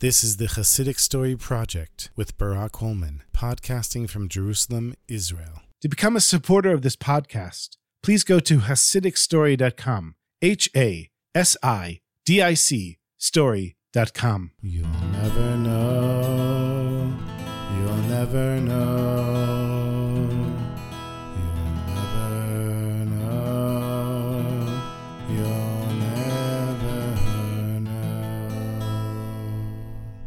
This is the Hasidic Story Project with Barak Hullman, podcasting from Jerusalem, Israel. To become a supporter of this podcast, please go to HasidicStory.com. H A S I D I C story.com. You'll never know. You'll never know.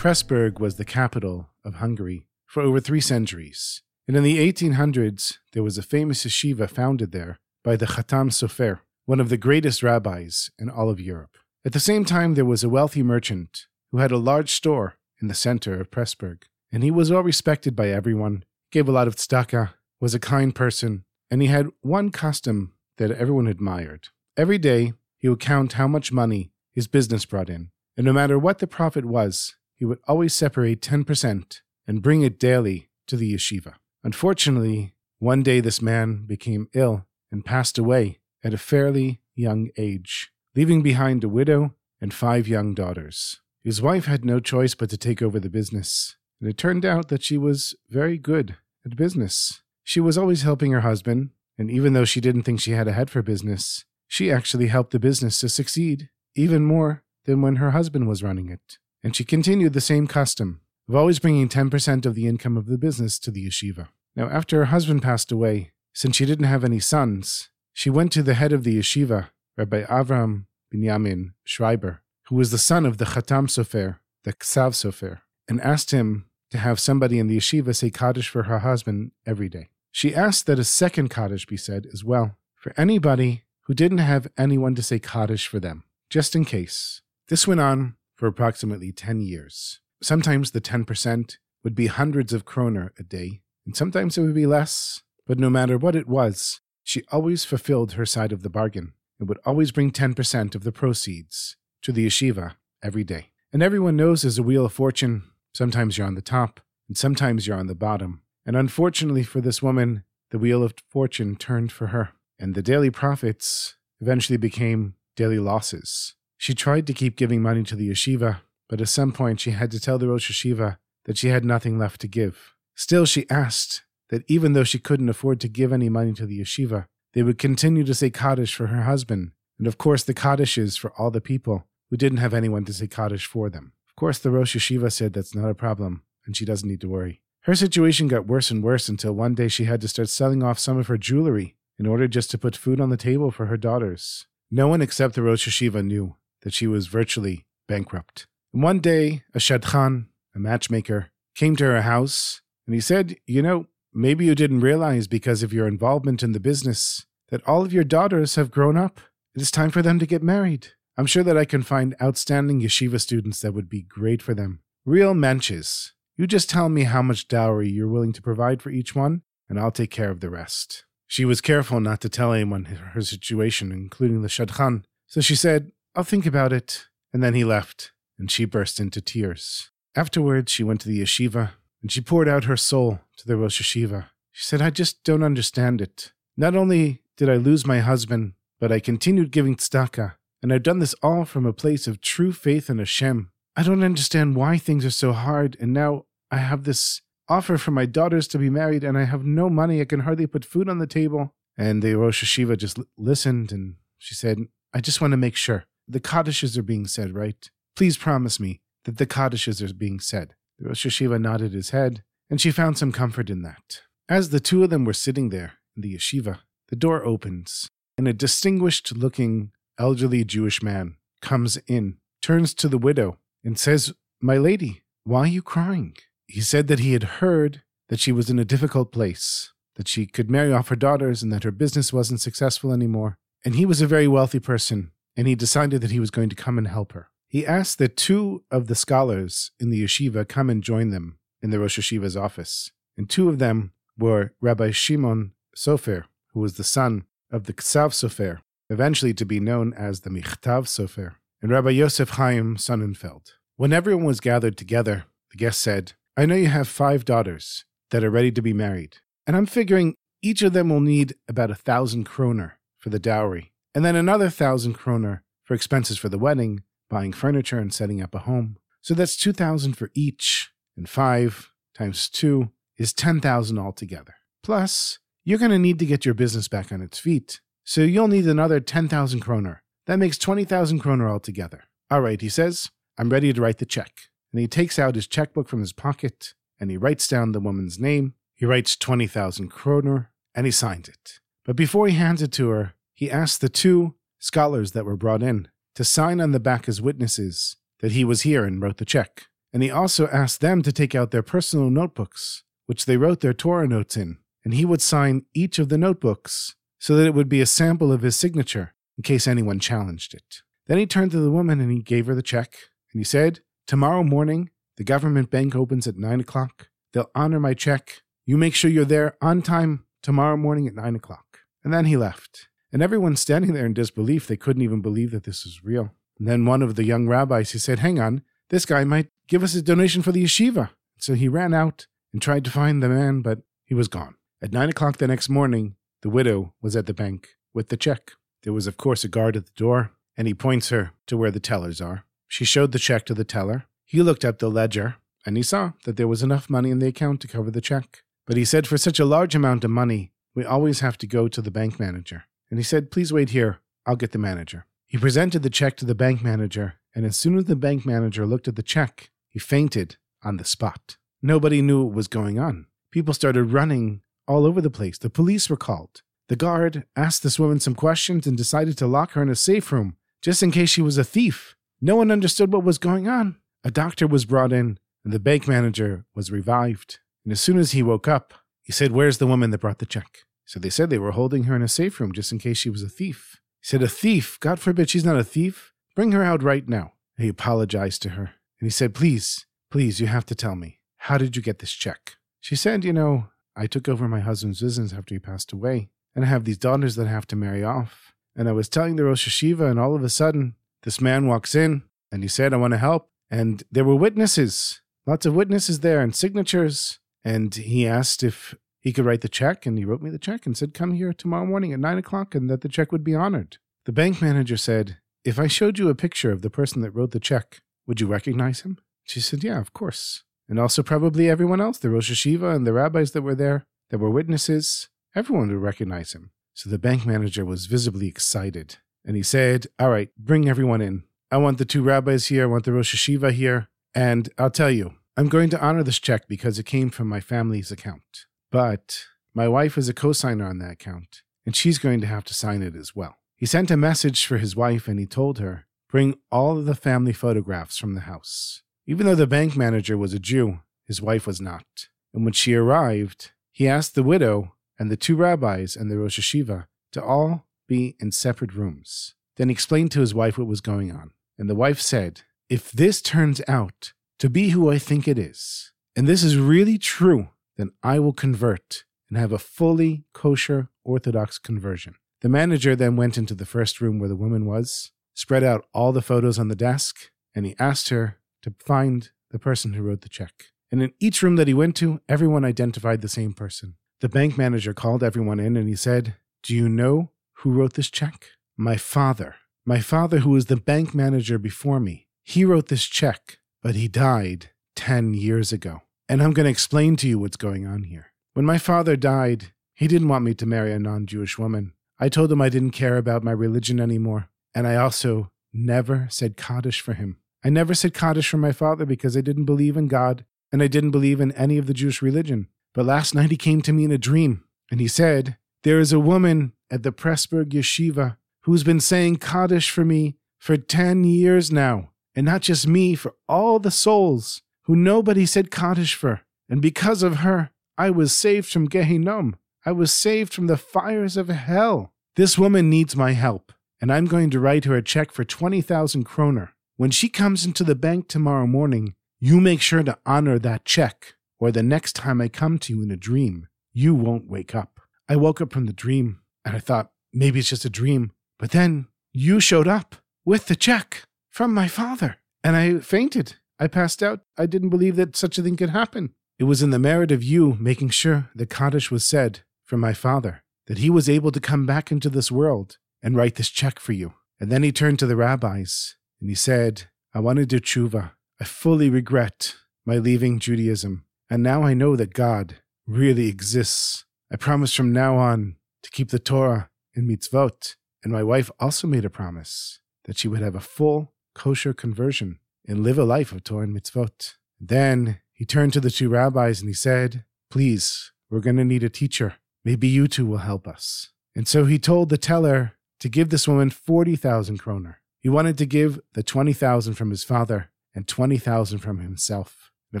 Pressburg was the capital of Hungary for over three centuries. And in the 1800s, there was a famous yeshiva founded there by the Khatam Sofer, one of the greatest rabbis in all of Europe. At the same time, there was a wealthy merchant who had a large store in the center of Pressburg, and he was well respected by everyone, gave a lot of tzedakah, was a kind person, and he had one custom that everyone admired. Every day, he would count how much money his business brought in, and no matter what the profit was, he would always separate 10% and bring it daily to the yeshiva. Unfortunately, one day this man became ill and passed away at a fairly young age, leaving behind a widow and five young daughters. His wife had no choice but to take over the business, and it turned out that she was very good at business. She was always helping her husband, and even though she didn't think she had a head for business, she actually helped the business to succeed even more than when her husband was running it. And she continued the same custom of always bringing 10% of the income of the business to the yeshiva. Now, after her husband passed away, since she didn't have any sons, she went to the head of the yeshiva, Rabbi Avram Binyamin Schreiber, who was the son of the Khatam Sofer, the Ksav Sofer, and asked him to have somebody in the yeshiva say Kaddish for her husband every day. She asked that a second Kaddish be said as well for anybody who didn't have anyone to say Kaddish for them, just in case. This went on for approximately 10 years. Sometimes the 10% would be hundreds of kroner a day, and sometimes it would be less, but no matter what it was, she always fulfilled her side of the bargain and would always bring 10% of the proceeds to the yeshiva every day. And everyone knows there's a wheel of fortune. Sometimes you're on the top, and sometimes you're on the bottom. And unfortunately for this woman, the wheel of fortune turned for her, and the daily profits eventually became daily losses. She tried to keep giving money to the yeshiva, but at some point she had to tell the Rosh Yeshiva that she had nothing left to give. Still, she asked that even though she couldn't afford to give any money to the yeshiva, they would continue to say Kaddish for her husband, and of course the Kaddishes for all the people who didn't have anyone to say Kaddish for them. Of course, the Rosh Yeshiva said that's not a problem, and she doesn't need to worry. Her situation got worse and worse until one day she had to start selling off some of her jewelry in order just to put food on the table for her daughters. No one except the Rosh Yeshiva knew that she was virtually bankrupt. And one day, a shadchan, a matchmaker, came to her house and he said, You know, maybe you didn't realize because of your involvement in the business that all of your daughters have grown up. It is time for them to get married. I'm sure that I can find outstanding yeshiva students that would be great for them. Real menches. You just tell me how much dowry you're willing to provide for each one, and I'll take care of the rest. She was careful not to tell anyone her situation, including the shadchan, so she said, I'll think about it. And then he left, and she burst into tears. Afterwards, she went to the yeshiva, and she poured out her soul to the Rosh Yeshiva. She said, I just don't understand it. Not only did I lose my husband, but I continued giving tzedakah, and I've done this all from a place of true faith in Hashem. I don't understand why things are so hard, and now I have this offer for my daughters to be married, and I have no money. I can hardly put food on the table. And the Rosh Yeshiva just l- listened, and she said, I just want to make sure. The Kaddishes are being said, right? Please promise me that the Kaddishes are being said. The Rosh Yeshiva nodded his head, and she found some comfort in that. As the two of them were sitting there in the yeshiva, the door opens, and a distinguished looking elderly Jewish man comes in, turns to the widow, and says, My lady, why are you crying? He said that he had heard that she was in a difficult place, that she could marry off her daughters, and that her business wasn't successful anymore. And he was a very wealthy person, and he decided that he was going to come and help her. He asked that two of the scholars in the yeshiva come and join them in the Rosh Yeshiva's office. And two of them were Rabbi Shimon Sofer, who was the son of the Ksav Sofer, eventually to be known as the Michtav Sofer, and Rabbi Yosef Chaim Sonnenfeld. When everyone was gathered together, the guest said, I know you have five daughters that are ready to be married, and I'm figuring each of them will need about a thousand kroner for the dowry, and then another thousand kroner for expenses for the wedding, buying furniture, and setting up a home. So that's 2,000 for each, and 5 times 2 is 10,000 altogether. Plus, you're going to need to get your business back on its feet. So you'll need another 10,000 kroner. That makes 20,000 kroner altogether. All right, he says, I'm ready to write the check. And he takes out his checkbook from his pocket and he writes down the woman's name. He writes 20,000 kroner and he signs it. But before he hands it to her, he asked the two scholars that were brought in to sign on the back as witnesses that he was here and wrote the check. And he also asked them to take out their personal notebooks, which they wrote their Torah notes in, and he would sign each of the notebooks so that it would be a sample of his signature in case anyone challenged it. Then he turned to the woman and he gave her the check, and he said, Tomorrow morning, the government bank opens at 9 o'clock. They'll honor my check. You make sure you're there on time tomorrow morning at 9 o'clock. And then he left. And everyone standing there in disbelief, they couldn't even believe that this was real. And then one of the young rabbis, he said, Hang on, this guy might give us a donation for the yeshiva. So he ran out and tried to find the man, but he was gone. At nine o'clock the next morning, the widow was at the bank with the check. There was, of course, a guard at the door, and he points her to where the tellers are. She showed the check to the teller. He looked up the ledger, and he saw that there was enough money in the account to cover the check. But he said, For such a large amount of money, we always have to go to the bank manager. And he said, Please wait here. I'll get the manager. He presented the check to the bank manager, and as soon as the bank manager looked at the check, he fainted on the spot. Nobody knew what was going on. People started running all over the place. The police were called. The guard asked this woman some questions and decided to lock her in a safe room just in case she was a thief. No one understood what was going on. A doctor was brought in, and the bank manager was revived. And as soon as he woke up, he said, Where's the woman that brought the check? So they said they were holding her in a safe room just in case she was a thief. He said, A thief? God forbid she's not a thief. Bring her out right now. He apologized to her, and he said, Please, please, you have to tell me. How did you get this check? She said, You know, I took over my husband's business after he passed away, and I have these daughters that I have to marry off. And I was telling the Rosh Yeshiva, and all of a sudden, this man walks in, and he said, I want to help. And there were witnesses, lots of witnesses there, and signatures. And he asked if he could write the check, and he wrote me the check and said, Come here tomorrow morning at nine o'clock, and that the check would be honored. The bank manager said, If I showed you a picture of the person that wrote the check, would you recognize him? She said, Yeah, of course and also probably everyone else, the Rosh Yeshiva and the rabbis that were there, that were witnesses. Everyone would recognize him. So the bank manager was visibly excited, and he said, All right, bring everyone in. I want the two rabbis here, I want the Rosh Yeshiva here, and I'll tell you, I'm going to honor this check because it came from my family's account. But my wife is a co signer on that account, and she's going to have to sign it as well. He sent a message for his wife and he told her, Bring all of the family photographs from the house. Even though the bank manager was a Jew, his wife was not. And when she arrived, he asked the widow and the two rabbis and the Rosh Yeshiva to all be in separate rooms. Then he explained to his wife what was going on. And the wife said, If this turns out to be who I think it is, and this is really true, then I will convert and have a fully kosher Orthodox conversion. The manager then went into the first room where the woman was, spread out all the photos on the desk, and he asked her to find the person who wrote the check. And in each room that he went to, everyone identified the same person. The bank manager called everyone in and he said, Do you know who wrote this check? My father. My father, who was the bank manager before me. He wrote this check, but he died 10 years ago. And I'm going to explain to you what's going on here. When my father died, he didn't want me to marry a non Jewish woman. I told him I didn't care about my religion anymore. And I also never said Kaddish for him. I never said Kaddish for my father because I didn't believe in God and I didn't believe in any of the Jewish religion. But last night he came to me in a dream and he said, There is a woman at the Pressburg Yeshiva who's been saying Kaddish for me for 10 years now. And not just me, for all the souls who nobody said Kaddish for. And because of her, I was saved from Gehinnom. I was saved from the fires of hell. This woman needs my help, and I'm going to write her a check for 20,000 kroner. When she comes into the bank tomorrow morning, you make sure to honor that check, or the next time I come to you in a dream, you won't wake up. I woke up from the dream and I thought, maybe it's just a dream. But then you showed up with the check from my father, and I fainted. I passed out. I didn't believe that such a thing could happen. It was in the merit of you making sure the Kaddish was said from my father, that he was able to come back into this world and write this check for you. And then he turned to the rabbis and he said, I want to do tshuva. I fully regret my leaving Judaism, and now I know that God really exists. I promise from now on to keep the Torah and mitzvot. And my wife also made a promise that she would have a full kosher conversion and live a life of Torah and mitzvot. Then he turned to the two rabbis and he said, Please, we're going to need a teacher. Maybe you two will help us. And so he told the teller to give this woman 40,000 kroner. He wanted to give the 20,000 from his father and 20,000 from himself. And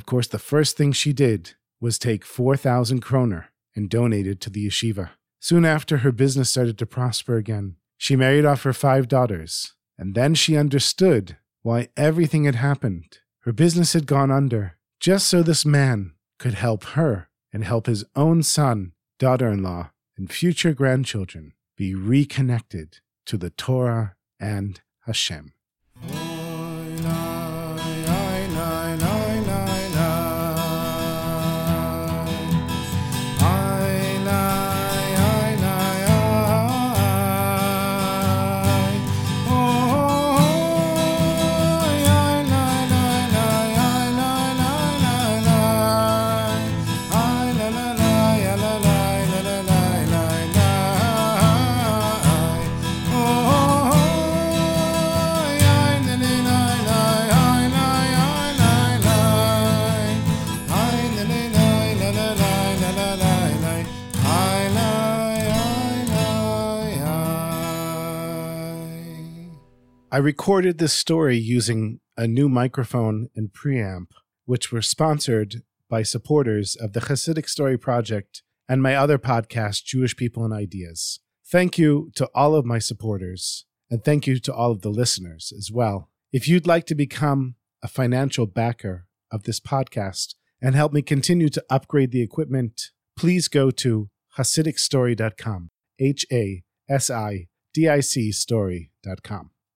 of course, the first thing she did was take 4,000 kroner and donate it to the yeshiva. Soon after, her business started to prosper again. She married off her five daughters, and then she understood why everything had happened. Her business had gone under just so this man could help her and help his own son, daughter in law, and future grandchildren be reconnected to the Torah and Hashem. I recorded this story using a new microphone and preamp, which were sponsored by supporters of the Hasidic Story Project and my other podcast, Jewish People and Ideas. Thank you to all of my supporters, and thank you to all of the listeners as well. If you'd like to become a financial backer of this podcast and help me continue to upgrade the equipment, please go to HasidicStory.com, H A S I D I C story.com.